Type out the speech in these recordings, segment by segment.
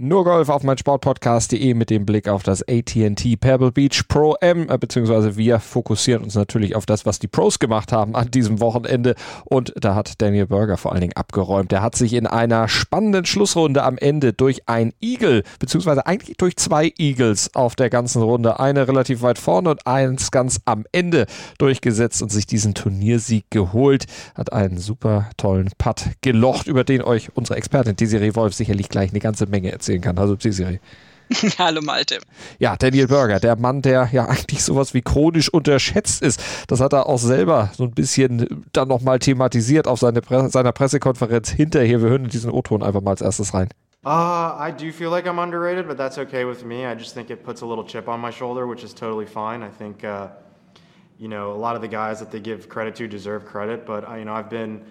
nur Golf auf mein Sportpodcast.de mit dem Blick auf das AT&T Pebble Beach Pro M, äh, beziehungsweise wir fokussieren uns natürlich auf das, was die Pros gemacht haben an diesem Wochenende und da hat Daniel Berger vor allen Dingen abgeräumt. Der hat sich in einer spannenden Schlussrunde am Ende durch ein Eagle, beziehungsweise eigentlich durch zwei Eagles auf der ganzen Runde, eine relativ weit vorne und eins ganz am Ende durchgesetzt und sich diesen Turniersieg geholt, hat einen super tollen Putt gelocht, über den euch unsere Expertin Desiree Wolf sicherlich gleich eine ganze Menge erzählt erzählen kann. Also Psysiri. Hallo Malte. Ja, Daniel Berger, der Mann, der ja eigentlich sowas wie chronisch unterschätzt ist. Das hat er auch selber so ein bisschen dann nochmal thematisiert auf seine Pre seiner Pressekonferenz hinterher. Wir hören diesen O-Ton einfach mal als erstes rein. Uh, I do feel like I'm underrated, but that's okay with me. I just think it puts a little chip on my shoulder, which is totally fine. I think, uh, you know, a lot of the guys that they give credit to deserve credit, but, uh, you know, I've been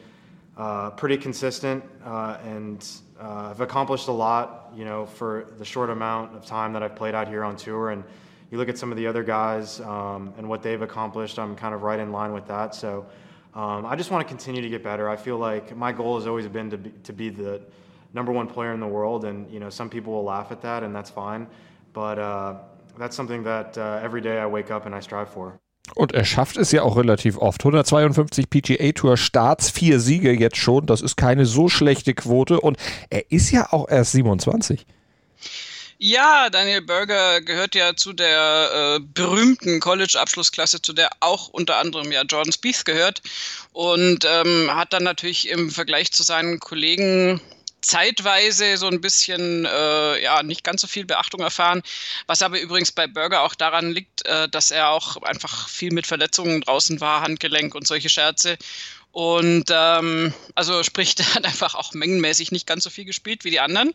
uh, pretty consistent uh, and uh, I've accomplished a lot, you know, for the short amount of time that I've played out here on tour. And you look at some of the other guys um, and what they've accomplished, I'm kind of right in line with that. So um, I just want to continue to get better. I feel like my goal has always been to be, to be the number one player in the world. And, you know, some people will laugh at that, and that's fine. But uh, that's something that uh, every day I wake up and I strive for. Und er schafft es ja auch relativ oft. 152 PGA Tour Starts, vier Siege jetzt schon. Das ist keine so schlechte Quote. Und er ist ja auch erst 27. Ja, Daniel Berger gehört ja zu der äh, berühmten College-Abschlussklasse, zu der auch unter anderem ja Jordan Spieth gehört und ähm, hat dann natürlich im Vergleich zu seinen Kollegen zeitweise so ein bisschen, äh, ja, nicht ganz so viel Beachtung erfahren. Was aber übrigens bei Burger auch daran liegt, äh, dass er auch einfach viel mit Verletzungen draußen war, Handgelenk und solche Scherze. Und ähm, also sprich, der hat einfach auch mengenmäßig nicht ganz so viel gespielt wie die anderen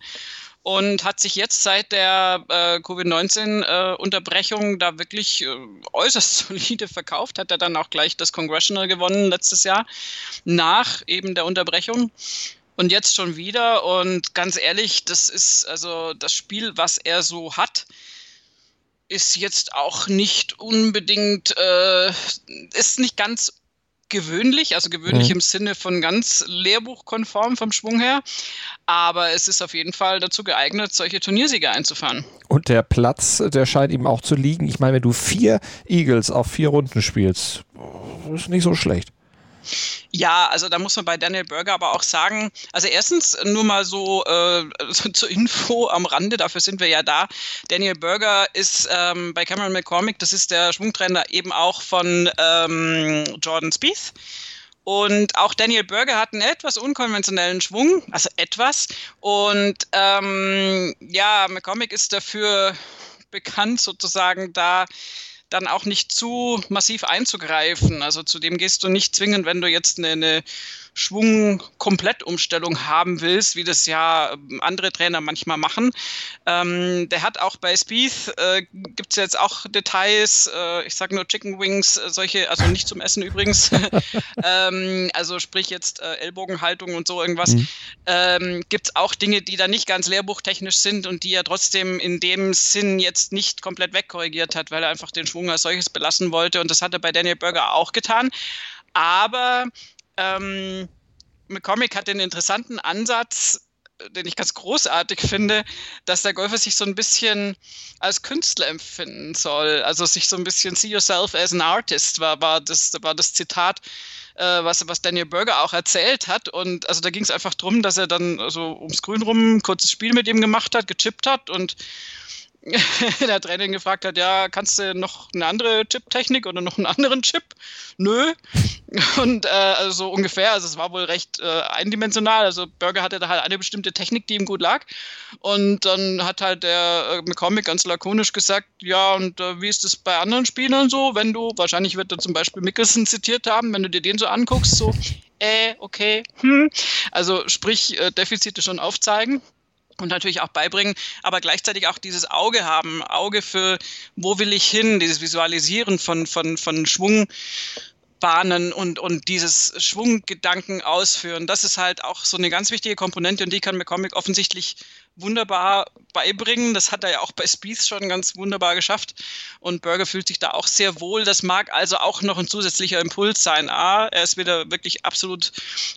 und hat sich jetzt seit der äh, Covid-19-Unterbrechung äh, da wirklich äh, äußerst solide verkauft. Hat er dann auch gleich das Congressional gewonnen letztes Jahr nach eben der Unterbrechung. Und jetzt schon wieder. Und ganz ehrlich, das ist also das Spiel, was er so hat, ist jetzt auch nicht unbedingt, äh, ist nicht ganz gewöhnlich, also gewöhnlich mhm. im Sinne von ganz lehrbuchkonform vom Schwung her. Aber es ist auf jeden Fall dazu geeignet, solche Turniersiege einzufahren. Und der Platz, der scheint ihm auch zu liegen. Ich meine, wenn du vier Eagles auf vier Runden spielst, ist nicht so schlecht. Ja, also da muss man bei Daniel Berger aber auch sagen, also erstens nur mal so, äh, zur Info am Rande, dafür sind wir ja da. Daniel Berger ist ähm, bei Cameron McCormick, das ist der Schwungtrainer eben auch von ähm, Jordan Spieth. Und auch Daniel Berger hat einen etwas unkonventionellen Schwung, also etwas. Und ähm, ja, McCormick ist dafür bekannt, sozusagen da dann auch nicht zu massiv einzugreifen. Also zu dem gehst du nicht zwingend, wenn du jetzt eine, eine Schwung-Komplettumstellung haben willst, wie das ja ähm, andere Trainer manchmal machen. Ähm, der hat auch bei Spieth, äh, gibt es jetzt auch Details, äh, ich sage nur Chicken Wings, äh, solche, also nicht zum Essen übrigens, ähm, also sprich jetzt äh, Ellbogenhaltung und so irgendwas, mhm. ähm, gibt es auch Dinge, die da nicht ganz lehrbuchtechnisch sind und die er trotzdem in dem Sinn jetzt nicht komplett wegkorrigiert hat, weil er einfach den Schwung als solches belassen wollte und das hat er bei Daniel Berger auch getan. Aber ähm, McCormick hat den interessanten Ansatz, den ich ganz großartig finde, dass der Golfer sich so ein bisschen als Künstler empfinden soll. Also sich so ein bisschen see yourself as an artist war, war, das, war das Zitat, äh, was, was Daniel Berger auch erzählt hat. Und also da ging es einfach darum, dass er dann so ums Grün rum ein kurzes Spiel mit ihm gemacht hat, gechippt hat und der Training gefragt hat, ja, kannst du noch eine andere Chip-Technik oder noch einen anderen Chip? Nö. Und äh, also so ungefähr, also es war wohl recht äh, eindimensional. Also Burger hatte da halt eine bestimmte Technik, die ihm gut lag. Und dann hat halt der äh, McCormick ganz lakonisch gesagt, ja, und äh, wie ist das bei anderen Spielern so, wenn du, wahrscheinlich wird er zum Beispiel Mickelson zitiert haben, wenn du dir den so anguckst, so, äh, okay, hm. Also sprich, äh, Defizite schon aufzeigen und natürlich auch beibringen, aber gleichzeitig auch dieses Auge haben, Auge für, wo will ich hin, dieses Visualisieren von, von, von Schwung bahnen und, und dieses Schwunggedanken ausführen. Das ist halt auch so eine ganz wichtige Komponente und die kann McCormick offensichtlich wunderbar beibringen. Das hat er ja auch bei Spieth schon ganz wunderbar geschafft. Und Burger fühlt sich da auch sehr wohl. Das mag also auch noch ein zusätzlicher Impuls sein. A, er ist wieder wirklich absolut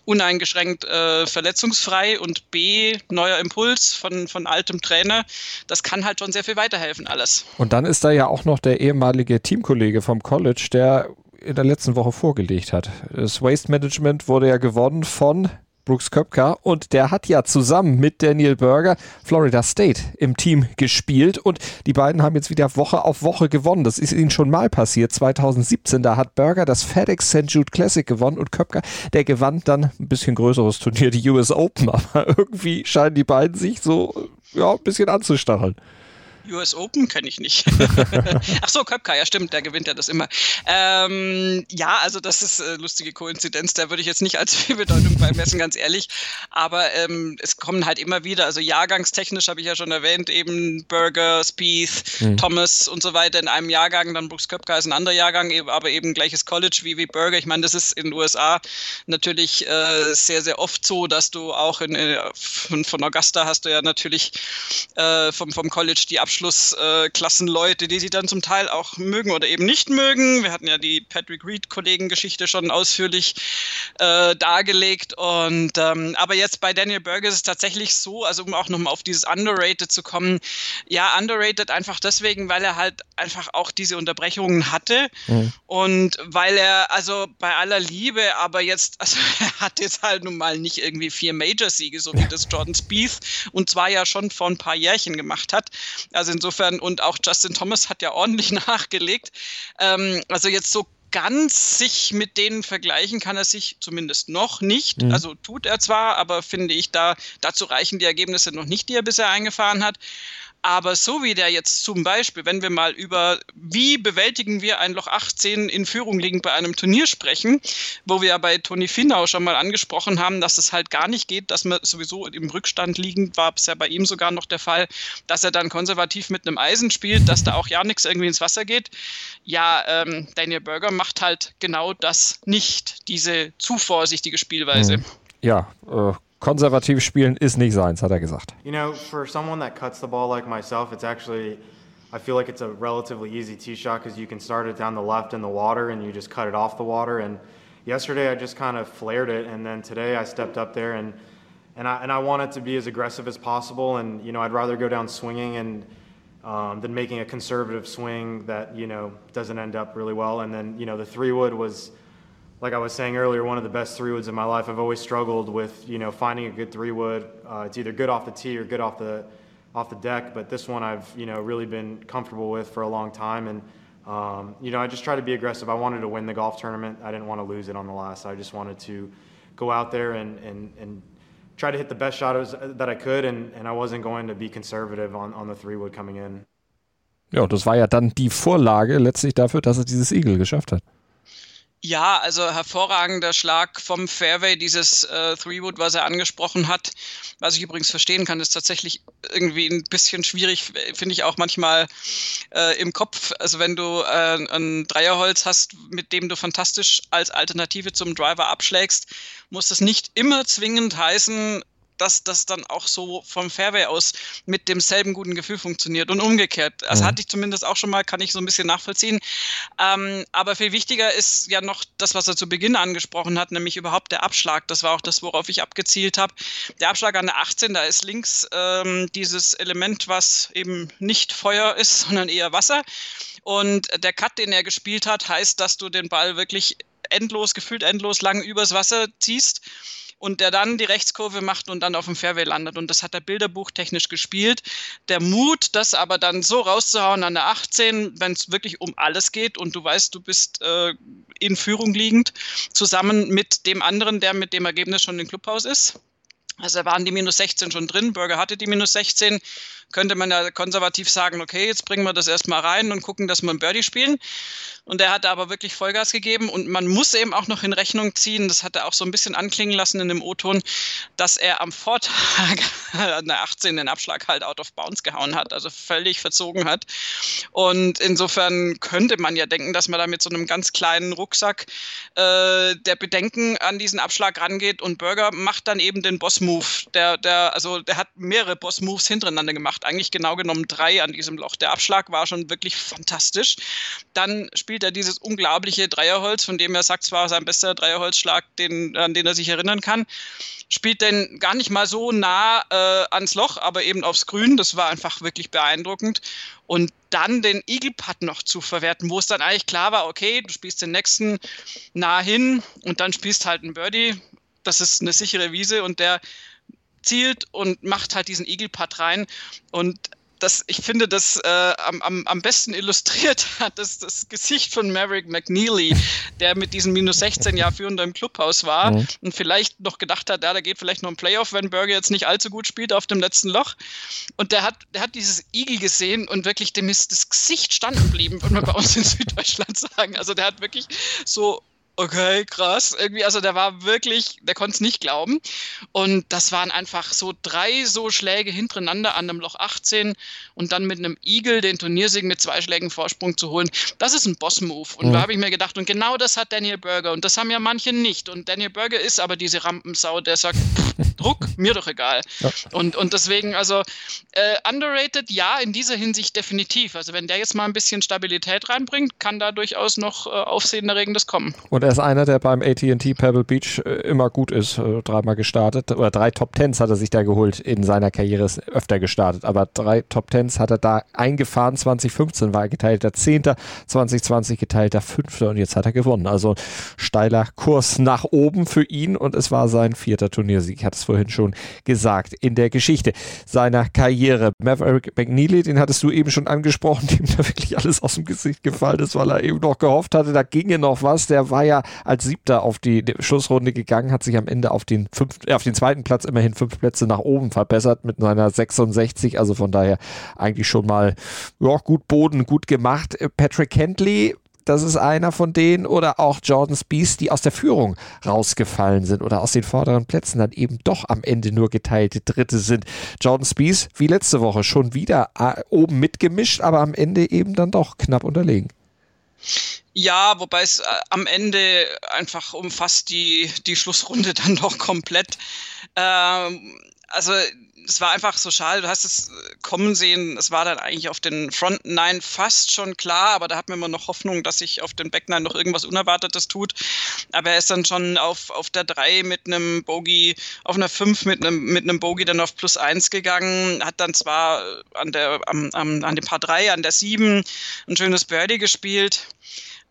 uneingeschränkt äh, verletzungsfrei und B, neuer Impuls von, von altem Trainer. Das kann halt schon sehr viel weiterhelfen, alles. Und dann ist da ja auch noch der ehemalige Teamkollege vom College, der in der letzten Woche vorgelegt hat. Das Waste Management wurde ja gewonnen von Brooks Köpka und der hat ja zusammen mit Daniel Berger Florida State im Team gespielt und die beiden haben jetzt wieder Woche auf Woche gewonnen. Das ist ihnen schon mal passiert. 2017, da hat Berger das FedEx St. Jude Classic gewonnen und Köpka, der gewann dann ein bisschen größeres Turnier, die US Open, aber irgendwie scheinen die beiden sich so ja, ein bisschen anzustacheln. US Open kenne ich nicht. Ach so, Köpka, ja stimmt, der gewinnt ja das immer. Ähm, ja, also das ist äh, lustige Koinzidenz, da würde ich jetzt nicht als viel Bedeutung beimessen, ganz ehrlich. Aber ähm, es kommen halt immer wieder, also jahrgangstechnisch habe ich ja schon erwähnt, eben Burger, Spieth, mhm. Thomas und so weiter in einem Jahrgang, dann Brooks Köpka ist ein anderer Jahrgang, aber eben gleiches College wie, wie Burger. Ich meine, das ist in den USA natürlich äh, sehr, sehr oft so, dass du auch in, in, äh, von, von Augusta hast du ja natürlich äh, vom, vom College die Abschluss Abschlussklassenleute, äh, die sie dann zum Teil auch mögen oder eben nicht mögen. Wir hatten ja die Patrick Reed-Kollegengeschichte schon ausführlich äh, dargelegt. Und ähm, aber jetzt bei Daniel Berger ist es tatsächlich so, also um auch nochmal auf dieses Underrated zu kommen, ja, underrated einfach deswegen, weil er halt einfach auch diese Unterbrechungen hatte mhm. und weil er, also bei aller Liebe, aber jetzt, also er hat jetzt halt nun mal nicht irgendwie vier Major-Siege, so wie das Jordan Spieth und zwar ja schon vor ein paar Jährchen gemacht hat. Also also insofern, und auch Justin Thomas hat ja ordentlich nachgelegt. Ähm, also jetzt so ganz sich mit denen vergleichen kann er sich zumindest noch nicht. Mhm. Also tut er zwar, aber finde ich, da, dazu reichen die Ergebnisse noch nicht, die er bisher eingefahren hat. Aber so wie der jetzt zum Beispiel, wenn wir mal über wie bewältigen wir ein Loch 18 in Führung liegend bei einem Turnier sprechen, wo wir ja bei Toni Finau schon mal angesprochen haben, dass es halt gar nicht geht, dass man sowieso im Rückstand liegend war, bisher bei ihm sogar noch der Fall, dass er dann konservativ mit einem Eisen spielt, dass da auch ja nichts irgendwie ins Wasser geht. Ja, ähm, Daniel Berger macht halt genau das nicht, diese zu vorsichtige Spielweise. Mhm. Ja, äh, konservativ spielen ist nicht seins, hat er gesagt. You know, for someone that cuts the ball like myself, it's actually I feel like it's a relatively easy tee shot because you can start it down the left in the water and you just cut it off the water. And yesterday I just kind of flared it, and then today I stepped up there and and I and I wanted to be as aggressive as possible. And you know, I'd rather go down swinging and um, than making a conservative swing that you know doesn't end up really well. And then you know, the three wood was like I was saying earlier, one of the best three woods in my life. I've always struggled with you know finding a good three wood. Uh, it's either good off the tee or good off the off the deck. But this one I've you know really been comfortable with for a long time, and um, you know I just try to be aggressive. I wanted to win the golf tournament. I didn't want to lose it on the last. I just wanted to go out there and and and try to hit the best shot that I could, and, and I wasn't going to be conservative on, on the three wood coming in. Ja, das war ja dann die Vorlage letztlich dafür, dass er dieses Eagle geschafft hat. Ja, also hervorragender Schlag vom Fairway, dieses äh, Three-Wood, was er angesprochen hat. Was ich übrigens verstehen kann, ist tatsächlich irgendwie ein bisschen schwierig, finde ich auch manchmal äh, im Kopf. Also wenn du äh, ein Dreierholz hast, mit dem du fantastisch als Alternative zum Driver abschlägst, muss das nicht immer zwingend heißen, dass das dann auch so vom Fairway aus mit demselben guten Gefühl funktioniert und umgekehrt. Also mhm. hatte ich zumindest auch schon mal, kann ich so ein bisschen nachvollziehen. Ähm, aber viel wichtiger ist ja noch das, was er zu Beginn angesprochen hat, nämlich überhaupt der Abschlag. Das war auch das, worauf ich abgezielt habe. Der Abschlag an der 18, da ist links ähm, dieses Element, was eben nicht Feuer ist, sondern eher Wasser. Und der Cut, den er gespielt hat, heißt, dass du den Ball wirklich endlos, gefühlt endlos lang übers Wasser ziehst und der dann die Rechtskurve macht und dann auf dem Fairway landet. Und das hat er bilderbuchtechnisch gespielt. Der Mut, das aber dann so rauszuhauen an der 18, wenn es wirklich um alles geht und du weißt, du bist äh, in Führung liegend, zusammen mit dem anderen, der mit dem Ergebnis schon im Clubhaus ist. Also da waren die minus 16 schon drin, Burger hatte die minus 16. könnte man ja konservativ sagen, okay, jetzt bringen wir das erstmal rein und gucken, dass wir ein Birdie spielen. Und er hat da aber wirklich Vollgas gegeben und man muss eben auch noch in Rechnung ziehen, das hat er auch so ein bisschen anklingen lassen in dem O-Ton, dass er am Vortag an der 18 den Abschlag halt out of bounds gehauen hat, also völlig verzogen hat. Und insofern könnte man ja denken, dass man da mit so einem ganz kleinen Rucksack äh, der Bedenken an diesen Abschlag rangeht und Burger macht dann eben den Boss-Move. Der, der, also der hat mehrere Boss-Moves hintereinander gemacht, eigentlich genau genommen drei an diesem Loch. Der Abschlag war schon wirklich fantastisch. Dann spielt er dieses unglaubliche Dreierholz, von dem er sagt, es war sein bester Dreierholzschlag, den, an den er sich erinnern kann. Spielt denn gar nicht mal so nah äh, ans Loch, aber eben aufs Grün. Das war einfach wirklich beeindruckend. Und dann den Eagle Putt noch zu verwerten, wo es dann eigentlich klar war, okay, du spielst den nächsten nah hin und dann spielst halt einen Birdie. Das ist eine sichere Wiese und der zielt und macht halt diesen Putt rein. Und das, ich finde, das äh, am, am, am besten illustriert hat das, das Gesicht von Maverick McNeely, der mit diesem minus 16 Jahr führender im Clubhaus war mhm. und vielleicht noch gedacht hat, ja, da geht vielleicht noch ein Playoff, wenn Berger jetzt nicht allzu gut spielt auf dem letzten Loch. Und der hat, der hat dieses Igel gesehen und wirklich dem ist das Gesicht standen geblieben, würde man bei uns in Süddeutschland sagen. Also der hat wirklich so okay, krass. Irgendwie, also der war wirklich, der konnte es nicht glauben. Und das waren einfach so drei so Schläge hintereinander an einem Loch 18 und dann mit einem Igel den Turniersieg mit zwei Schlägen Vorsprung zu holen. Das ist ein Boss-Move. Und mhm. da habe ich mir gedacht, und genau das hat Daniel Berger. Und das haben ja manche nicht. Und Daniel Berger ist aber diese Rampensau, der sagt, Druck, mir doch egal. Ja. Und, und deswegen, also äh, underrated, ja, in dieser Hinsicht definitiv. Also wenn der jetzt mal ein bisschen Stabilität reinbringt, kann da durchaus noch äh, Aufsehenerregendes kommen. Und er ist einer, der beim AT&T Pebble Beach äh, immer gut ist. Äh, dreimal gestartet. Oder drei Top Tens hat er sich da geholt in seiner Karriere. Ist öfter gestartet. Aber drei Top Tens hat er da eingefahren. 2015 war er geteilter Zehnter. 2020 geteilter Fünfter. Und jetzt hat er gewonnen. Also steiler Kurs nach oben für ihn. Und es war sein vierter Turniersieg. Hatte es vorhin schon gesagt. In der Geschichte seiner Karriere. Maverick McNeely, den hattest du eben schon angesprochen, dem da wirklich alles aus dem Gesicht gefallen ist, weil er eben noch gehofft hatte, da ginge noch was. Der war ja als Siebter auf die Schlussrunde gegangen, hat sich am Ende auf den, fünf, äh, auf den zweiten Platz immerhin fünf Plätze nach oben verbessert mit seiner 66. Also von daher eigentlich schon mal ja, gut Boden, gut gemacht. Patrick Kentley das ist einer von denen oder auch Jordan Spees, die aus der Führung rausgefallen sind oder aus den vorderen Plätzen dann eben doch am Ende nur geteilte Dritte sind. Jordan Spees, wie letzte Woche, schon wieder äh, oben mitgemischt, aber am Ende eben dann doch knapp unterlegen. Ja, wobei es äh, am Ende einfach umfasst die, die Schlussrunde dann doch komplett. Ähm, also es war einfach so schade, du hast es äh, kommen sehen, es war dann eigentlich auf den Front. Nine fast schon klar, aber da hat man immer noch Hoffnung, dass sich auf den Back Nine noch irgendwas Unerwartetes tut. Aber er ist dann schon auf, auf der 3 mit einem Bogey, auf einer 5 mit einem, mit einem Bogey dann auf plus 1 gegangen, hat dann zwar an, der, am, am, an dem Paar 3, an der 7 ein schönes Birdie gespielt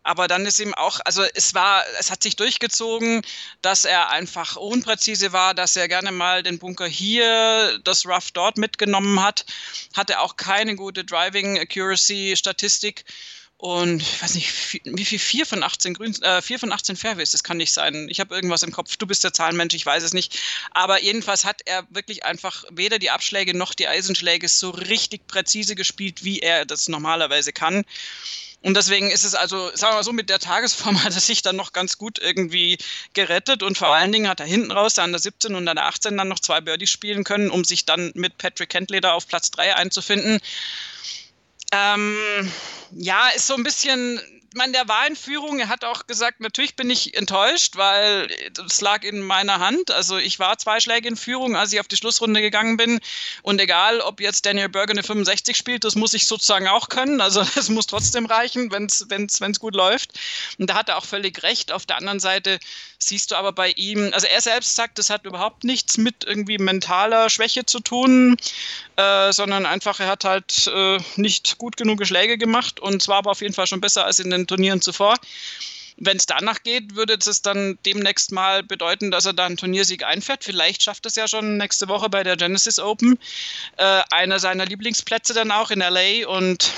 aber dann ist ihm auch, also es war, es hat sich durchgezogen, dass er einfach unpräzise war, dass er gerne mal den Bunker hier, das Rough dort mitgenommen hat, hatte auch keine gute Driving Accuracy Statistik. Und ich weiß nicht, wie viel 4 von 18 Grün, äh, 4 von 18 Fairways, das kann nicht sein. Ich habe irgendwas im Kopf, du bist der Zahlenmensch, ich weiß es nicht. Aber jedenfalls hat er wirklich einfach weder die Abschläge noch die Eisenschläge so richtig präzise gespielt, wie er das normalerweise kann. Und deswegen ist es also, sagen wir mal so, mit der Tagesform hat er sich dann noch ganz gut irgendwie gerettet und vor allen Dingen hat er hinten raus an der 17 und an der 18 dann noch zwei Birdies spielen können, um sich dann mit Patrick Kentley da auf Platz 3 einzufinden. Ähm, ja, ist so ein bisschen meine, der war in Führung. Er hat auch gesagt, natürlich bin ich enttäuscht, weil es lag in meiner Hand. Also ich war zwei Schläge in Führung, als ich auf die Schlussrunde gegangen bin. Und egal, ob jetzt Daniel Berger eine 65 spielt, das muss ich sozusagen auch können. Also es muss trotzdem reichen, wenn es gut läuft. Und da hat er auch völlig recht. Auf der anderen Seite siehst du aber bei ihm, also er selbst sagt, das hat überhaupt nichts mit irgendwie mentaler Schwäche zu tun, äh, sondern einfach, er hat halt äh, nicht gut genug Schläge gemacht und zwar aber auf jeden Fall schon besser als in den Turnieren zuvor. Wenn es danach geht, würde es dann demnächst mal bedeuten, dass er da einen Turniersieg einfährt. Vielleicht schafft es ja schon nächste Woche bei der Genesis Open. Äh, einer seiner Lieblingsplätze dann auch in LA und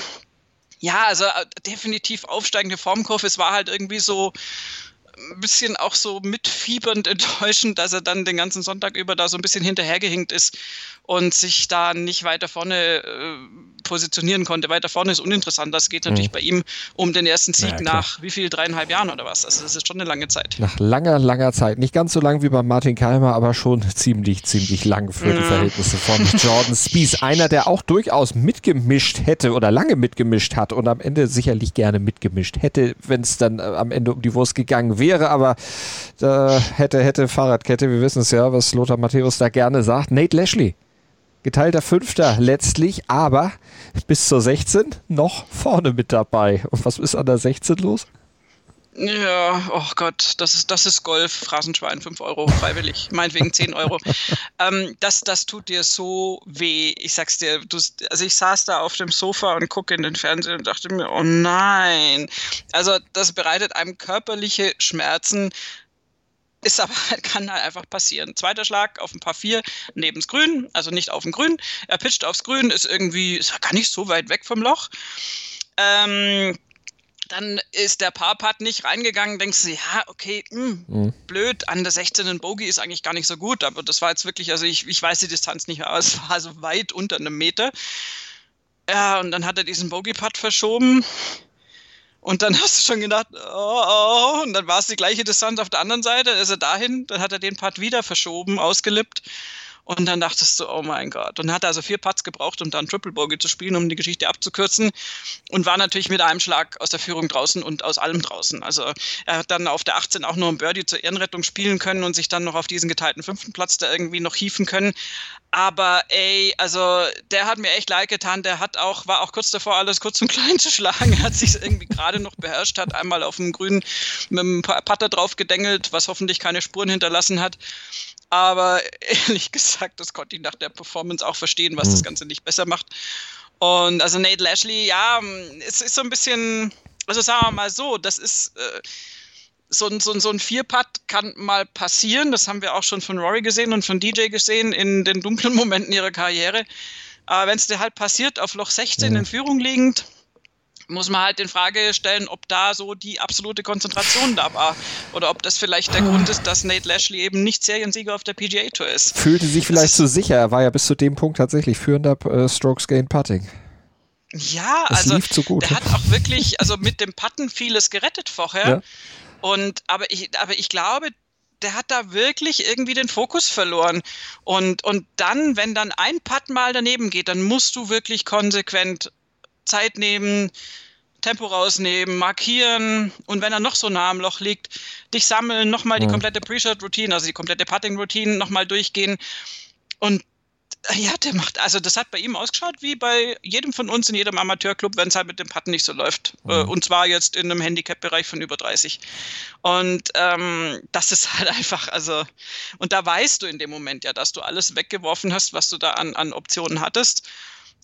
ja, also äh, definitiv aufsteigende Formkurve. Es war halt irgendwie so ein bisschen auch so mitfiebernd enttäuschend, dass er dann den ganzen Sonntag über da so ein bisschen hinterhergehinkt ist und sich da nicht weiter vorne äh, positionieren konnte. Weiter vorne ist uninteressant. Das geht natürlich mhm. bei ihm um den ersten Sieg ja, nach wie viel, dreieinhalb Jahren oder was. Also das ist schon eine lange Zeit. Nach langer, langer Zeit. Nicht ganz so lang wie bei Martin Keimer, aber schon ziemlich, ziemlich lang für die Verhältnisse von Jordan Spies. Einer, der auch durchaus mitgemischt hätte oder lange mitgemischt hat und am Ende sicherlich gerne mitgemischt hätte, wenn es dann äh, am Ende um die Wurst gegangen wäre. Aber äh, hätte, hätte Fahrradkette, wir wissen es ja, was Lothar Matthäus da gerne sagt. Nate Lashley geteilter Fünfter letztlich, aber bis zur 16 noch vorne mit dabei. Und was ist an der 16 los? Ja, oh Gott, das ist, das ist Golf, Phrasenschwein, 5 Euro, freiwillig, meinetwegen 10 Euro. ähm, das, das tut dir so weh. Ich sag's dir, du, also ich saß da auf dem Sofa und gucke in den Fernseher und dachte mir, oh nein. Also das bereitet einem körperliche Schmerzen. Ist aber, kann halt einfach passieren. Zweiter Schlag auf ein paar vier neben's Grün, also nicht auf dem Grün. Er pitcht aufs Grün, ist irgendwie, ist gar nicht so weit weg vom Loch. Ähm, dann ist der Parpad nicht reingegangen, denkst du, ja, okay, mh, hm, mhm. blöd, an der 16. Bogey ist eigentlich gar nicht so gut, aber das war jetzt wirklich, also ich, ich weiß die Distanz nicht mehr, aber es war so weit unter einem Meter. Ja, und dann hat er diesen Bogey-Putt verschoben. Und dann hast du schon gedacht, oh, oh, und dann war es die gleiche Distanz auf der anderen Seite, ist er dahin, dann hat er den Putt wieder verschoben, ausgelippt. Und dann dachtest du, oh mein Gott. Und hat also vier Putts gebraucht, um dann Triple Bogey zu spielen, um die Geschichte abzukürzen. Und war natürlich mit einem Schlag aus der Führung draußen und aus allem draußen. Also er hat dann auf der 18 auch nur ein Birdie zur Ehrenrettung spielen können und sich dann noch auf diesen geteilten fünften Platz da irgendwie noch hieven können. Aber ey, also der hat mir echt leid getan. Der hat auch, war auch kurz davor, alles kurz und klein zu schlagen. Er hat sich irgendwie gerade noch beherrscht, hat einmal auf dem Grünen mit dem Putter drauf gedengelt, was hoffentlich keine Spuren hinterlassen hat. Aber ehrlich gesagt, das konnte ich nach der Performance auch verstehen, was mhm. das Ganze nicht besser macht. Und also Nate Lashley, ja, es ist so ein bisschen, also sagen wir mal so, das ist äh, so ein, so ein, so ein Vierpad kann mal passieren. Das haben wir auch schon von Rory gesehen und von DJ gesehen in den dunklen Momenten ihrer Karriere. Aber wenn es dir halt passiert, auf Loch 16 mhm. in Führung liegend, muss man halt in Frage stellen, ob da so die absolute Konzentration da war. Oder ob das vielleicht der Grund ist, dass Nate Lashley eben nicht Seriensieger auf der PGA Tour ist. Fühlte sich vielleicht zu so sicher. Er war ja bis zu dem Punkt tatsächlich führender äh, Strokes Gain Putting. Ja, das also lief so gut. der hat auch wirklich, also mit dem Putten vieles gerettet vorher. Ja. Und aber ich, aber ich glaube, der hat da wirklich irgendwie den Fokus verloren. Und, und dann, wenn dann ein Putt mal daneben geht, dann musst du wirklich konsequent Zeit nehmen, Tempo rausnehmen, markieren und wenn er noch so nah am Loch liegt, dich sammeln, nochmal die komplette Pre-Shot-Routine, also die komplette Putting-Routine nochmal durchgehen. Und ja, der macht, also das hat bei ihm ausgeschaut wie bei jedem von uns in jedem Amateurclub, wenn es halt mit dem Putten nicht so läuft. Mhm. Und zwar jetzt in einem Handicap-Bereich von über 30. Und ähm, das ist halt einfach, also, und da weißt du in dem Moment ja, dass du alles weggeworfen hast, was du da an, an Optionen hattest.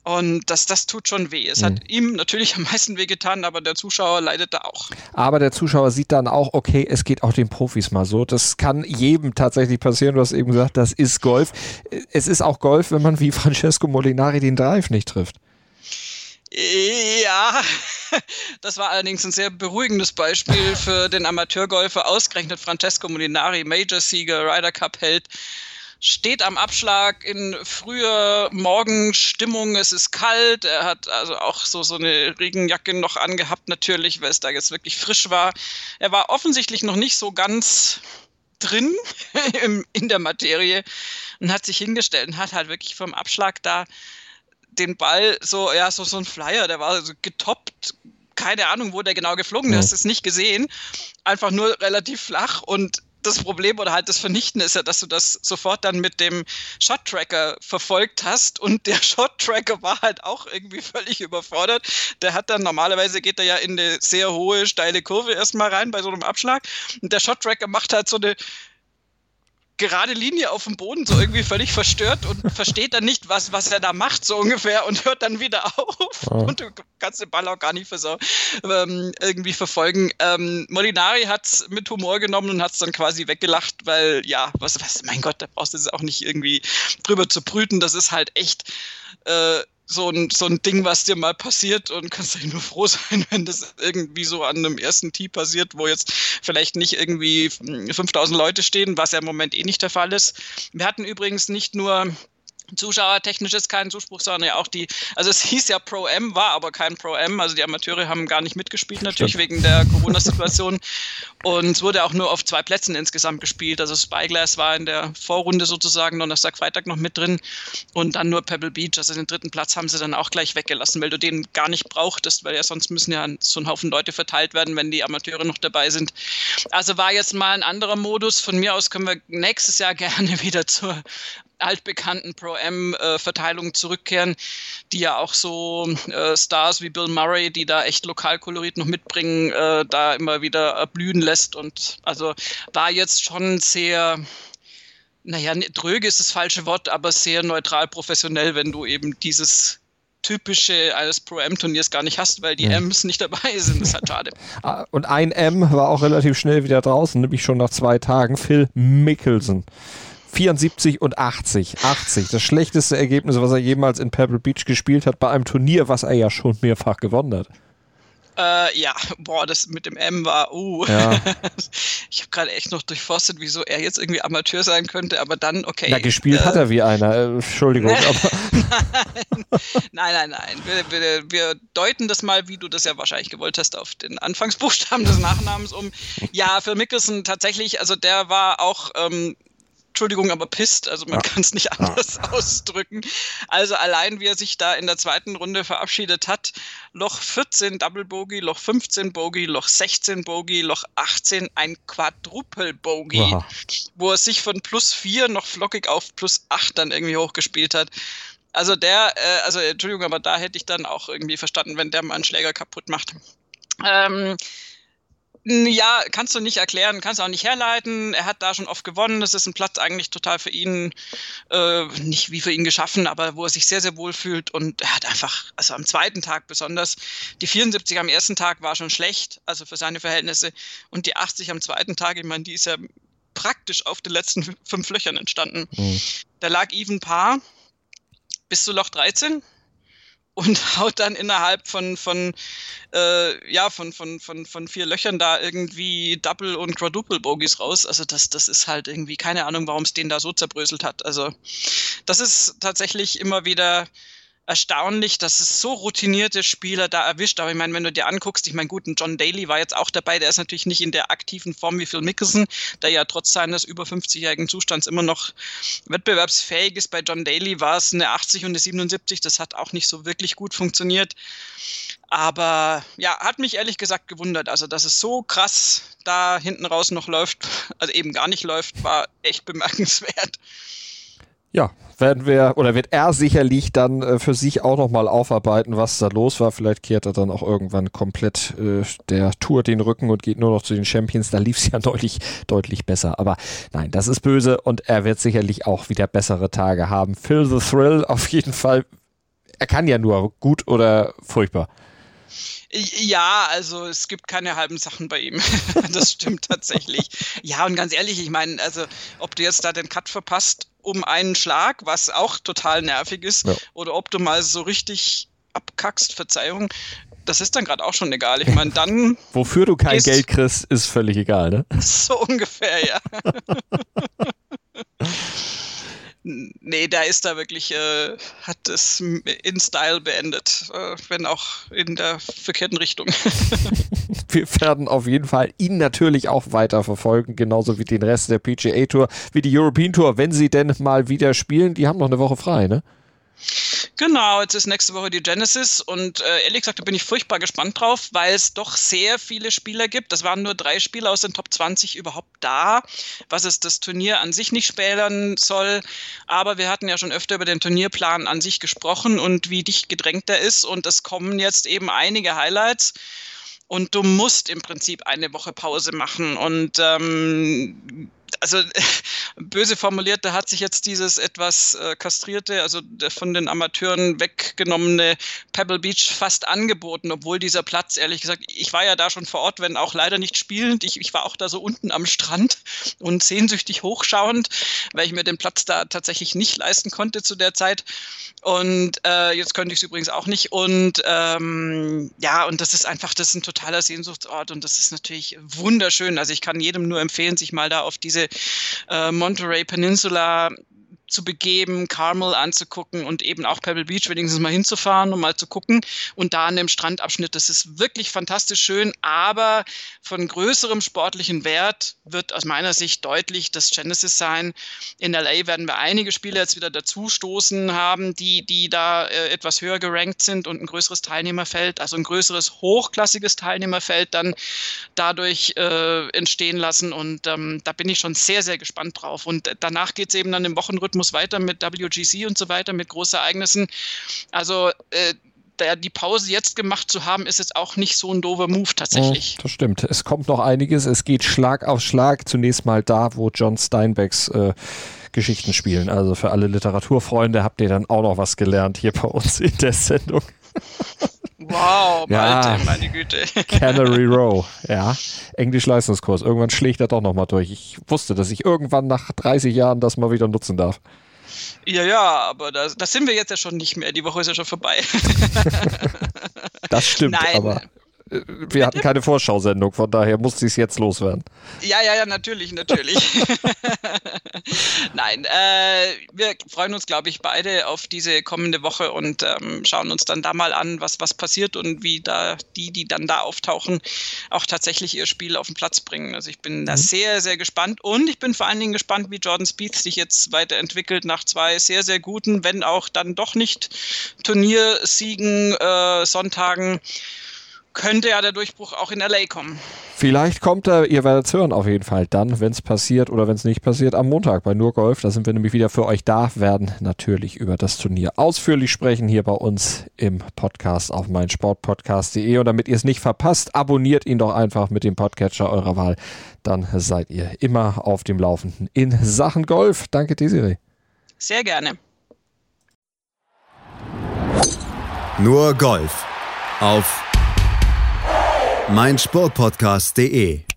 Und das, das tut schon weh. Es mhm. hat ihm natürlich am meisten weh getan, aber der Zuschauer leidet da auch. Aber der Zuschauer sieht dann auch, okay, es geht auch den Profis mal so. Das kann jedem tatsächlich passieren. Du hast eben gesagt, das ist Golf. Es ist auch Golf, wenn man wie Francesco Molinari den Drive nicht trifft. Ja, das war allerdings ein sehr beruhigendes Beispiel für den Amateurgolfer. Ausgerechnet Francesco Molinari, Major-Sieger, Ryder Cup-Held steht am Abschlag in früher Morgenstimmung. Es ist kalt. Er hat also auch so, so eine Regenjacke noch angehabt, natürlich, weil es da jetzt wirklich frisch war. Er war offensichtlich noch nicht so ganz drin in der Materie und hat sich hingestellt und hat halt wirklich vom Abschlag da den Ball so, ja, so, so ein Flyer, der war so getoppt. Keine Ahnung, wo der genau geflogen ist, ja. ist nicht gesehen. Einfach nur relativ flach und das Problem oder halt das Vernichtende ist ja, dass du das sofort dann mit dem Shot-Tracker verfolgt hast und der Shot-Tracker war halt auch irgendwie völlig überfordert. Der hat dann, normalerweise geht er ja in eine sehr hohe, steile Kurve erstmal rein bei so einem Abschlag und der Shot-Tracker macht halt so eine gerade Linie auf dem Boden, so irgendwie völlig verstört und versteht dann nicht, was, was er da macht, so ungefähr, und hört dann wieder auf. Oh. Und du kannst den Ball auch gar nicht so, ähm, irgendwie verfolgen. Ähm, Molinari hat es mit Humor genommen und hat es dann quasi weggelacht, weil, ja, was, was, mein Gott, da brauchst du es auch nicht irgendwie drüber zu brüten. Das ist halt echt. Äh, so ein, so ein Ding, was dir mal passiert und kannst eigentlich nur froh sein, wenn das irgendwie so an einem ersten Tee passiert, wo jetzt vielleicht nicht irgendwie 5000 Leute stehen, was ja im Moment eh nicht der Fall ist. Wir hatten übrigens nicht nur Zuschauertechnisch ist kein Zuspruch, sondern ja auch die, also es hieß ja Pro M, war aber kein Pro M, also die Amateure haben gar nicht mitgespielt, natürlich Stimmt. wegen der Corona-Situation. Und es wurde auch nur auf zwei Plätzen insgesamt gespielt. Also Spyglass war in der Vorrunde sozusagen Donnerstag, Freitag noch mit drin und dann nur Pebble Beach. Also den dritten Platz haben sie dann auch gleich weggelassen, weil du den gar nicht brauchtest, weil ja sonst müssen ja so ein Haufen Leute verteilt werden, wenn die Amateure noch dabei sind. Also war jetzt mal ein anderer Modus. Von mir aus können wir nächstes Jahr gerne wieder zur altbekannten Pro-M-Verteilung zurückkehren, die ja auch so äh, Stars wie Bill Murray, die da echt Lokalkolorit noch mitbringen, äh, da immer wieder erblühen lässt. Und also war jetzt schon sehr, naja, dröge ist das falsche Wort, aber sehr neutral professionell, wenn du eben dieses typische eines Pro-M-Turniers gar nicht hast, weil die ja. Ms nicht dabei sind. Das ist halt schade. Ah, und ein M war auch relativ schnell wieder draußen, nämlich schon nach zwei Tagen. Phil Mickelson. 74 und 80. 80. Das schlechteste Ergebnis, was er jemals in Pebble Beach gespielt hat, bei einem Turnier, was er ja schon mehrfach gewonnen hat. Äh, ja, boah, das mit dem M war, uh. Ja. ich habe gerade echt noch durchforstet, wieso er jetzt irgendwie Amateur sein könnte, aber dann, okay. Na, gespielt äh, hat er wie einer, äh, Entschuldigung. nein, nein, nein, nein. Wir, wir, wir, deuten das mal, wie du das ja wahrscheinlich gewollt hast, auf den Anfangsbuchstaben des Nachnamens um. Ja, Phil Mickelson tatsächlich, also der war auch ähm, Entschuldigung, aber pisst. Also man ja. kann es nicht anders ja. ausdrücken. Also allein wie er sich da in der zweiten Runde verabschiedet hat, Loch 14 Double Bogey, Loch 15 Bogey, Loch 16 Bogey, Loch 18 ein Quadruple Bogey, Aha. wo er sich von plus 4 noch flockig auf plus 8 dann irgendwie hochgespielt hat. Also der, äh, also Entschuldigung, aber da hätte ich dann auch irgendwie verstanden, wenn der mal einen Schläger kaputt macht. Ähm, ja, kannst du nicht erklären, kannst du auch nicht herleiten. Er hat da schon oft gewonnen. Das ist ein Platz eigentlich total für ihn, äh, nicht wie für ihn geschaffen, aber wo er sich sehr, sehr wohl fühlt. Und er hat einfach, also am zweiten Tag besonders, die 74 am ersten Tag war schon schlecht, also für seine Verhältnisse. Und die 80 am zweiten Tag, ich meine, die ist ja praktisch auf den letzten fünf Löchern entstanden. Mhm. Da lag Even Paar bis zu Loch 13 und haut dann innerhalb von, von, äh, ja, von, von, von, von vier Löchern da irgendwie Double- und Quadruple-Bogies raus. Also das, das ist halt irgendwie, keine Ahnung, warum es den da so zerbröselt hat. Also das ist tatsächlich immer wieder erstaunlich, dass es so routinierte Spieler da erwischt. Aber ich meine, wenn du dir anguckst, ich meine, gut, ein John Daly war jetzt auch dabei, der ist natürlich nicht in der aktiven Form wie Phil Mickelson, der ja trotz seines über 50-jährigen Zustands immer noch wettbewerbsfähig ist. Bei John Daly war es eine 80 und eine 77, das hat auch nicht so wirklich gut funktioniert. Aber ja, hat mich ehrlich gesagt gewundert. Also, dass es so krass da hinten raus noch läuft, also eben gar nicht läuft, war echt bemerkenswert. Ja, werden wir oder wird er sicherlich dann äh, für sich auch nochmal aufarbeiten, was da los war. Vielleicht kehrt er dann auch irgendwann komplett äh, der Tour den Rücken und geht nur noch zu den Champions. Da lief es ja deutlich, deutlich besser. Aber nein, das ist böse und er wird sicherlich auch wieder bessere Tage haben. Phil the Thrill auf jeden Fall. Er kann ja nur gut oder furchtbar. Ja, also es gibt keine halben Sachen bei ihm. das stimmt tatsächlich. Ja, und ganz ehrlich, ich meine, also ob du jetzt da den Cut verpasst um einen Schlag, was auch total nervig ist, ja. oder ob du mal so richtig abkackst, Verzeihung, das ist dann gerade auch schon egal. Ich meine, dann. Wofür du kein Geld kriegst, ist völlig egal, ne? So ungefähr, ja. Nee, da ist da wirklich, äh, hat es in Style beendet, äh, wenn auch in der verkehrten Richtung. Wir werden auf jeden Fall ihn natürlich auch weiter verfolgen, genauso wie den Rest der PGA Tour, wie die European Tour, wenn sie denn mal wieder spielen. Die haben noch eine Woche frei, ne? Genau, jetzt ist nächste Woche die Genesis und äh, ehrlich gesagt, da bin ich furchtbar gespannt drauf, weil es doch sehr viele Spieler gibt. Das waren nur drei Spieler aus den Top 20 überhaupt da, was es das Turnier an sich nicht spälen soll. Aber wir hatten ja schon öfter über den Turnierplan an sich gesprochen und wie dicht gedrängt er ist und es kommen jetzt eben einige Highlights und du musst im Prinzip eine Woche Pause machen und ähm, also böse formuliert, da hat sich jetzt dieses etwas äh, kastrierte, also von den Amateuren weggenommene Pebble Beach fast angeboten, obwohl dieser Platz, ehrlich gesagt, ich war ja da schon vor Ort, wenn auch leider nicht spielend. Ich, ich war auch da so unten am Strand und sehnsüchtig hochschauend, weil ich mir den Platz da tatsächlich nicht leisten konnte zu der Zeit. Und äh, jetzt könnte ich es übrigens auch nicht. Und ähm, ja, und das ist einfach, das ist ein totaler Sehnsuchtsort und das ist natürlich wunderschön. Also ich kann jedem nur empfehlen, sich mal da auf diese äh, Monterey Peninsula zu begeben, Carmel anzugucken und eben auch Pebble Beach wenigstens mal hinzufahren, um mal zu gucken. Und da an dem Strandabschnitt, das ist wirklich fantastisch schön, aber von größerem sportlichen Wert wird aus meiner Sicht deutlich das Genesis sein. In LA werden wir einige Spiele jetzt wieder dazustoßen haben, die, die da äh, etwas höher gerankt sind und ein größeres Teilnehmerfeld, also ein größeres hochklassiges Teilnehmerfeld dann dadurch äh, entstehen lassen. Und ähm, da bin ich schon sehr, sehr gespannt drauf. Und danach geht es eben dann im Wochenrhythmus muss weiter mit WGC und so weiter, mit Großereignissen. Also äh, der, die Pause jetzt gemacht zu haben, ist jetzt auch nicht so ein doofer Move tatsächlich. Das stimmt. Es kommt noch einiges. Es geht Schlag auf Schlag. Zunächst mal da, wo John Steinbecks äh, Geschichten spielen. Also für alle Literaturfreunde habt ihr dann auch noch was gelernt hier bei uns in der Sendung. Wow, ja, meine Güte. Canary Row, ja. Englisch-Leistungskurs. Irgendwann schlägt er doch nochmal durch. Ich wusste, dass ich irgendwann nach 30 Jahren das mal wieder nutzen darf. Ja, ja, aber das, das sind wir jetzt ja schon nicht mehr. Die Woche ist ja schon vorbei. das stimmt, Nein. aber wir hatten keine Vorschau-Sendung, von daher musste ich es jetzt loswerden. Ja, ja, ja, natürlich, natürlich. Nein, äh, wir freuen uns, glaube ich, beide auf diese kommende Woche und ähm, schauen uns dann da mal an, was, was passiert und wie da die, die dann da auftauchen, auch tatsächlich ihr Spiel auf den Platz bringen. Also ich bin mhm. da sehr, sehr gespannt und ich bin vor allen Dingen gespannt, wie Jordan Spieth sich jetzt weiterentwickelt nach zwei sehr, sehr guten, wenn auch dann doch nicht Turniersiegen, äh, Sonntagen könnte ja der Durchbruch auch in LA kommen. Vielleicht kommt er, ihr werdet es hören auf jeden Fall dann, wenn es passiert oder wenn es nicht passiert, am Montag bei Nur Golf. Da sind wir nämlich wieder für euch da, werden natürlich über das Turnier ausführlich sprechen hier bei uns im Podcast auf meinsportpodcast.de. Und damit ihr es nicht verpasst, abonniert ihn doch einfach mit dem Podcatcher eurer Wahl. Dann seid ihr immer auf dem Laufenden in Sachen Golf. Danke, Desiree. Sehr gerne. Nur Golf auf meinsportpodcast.de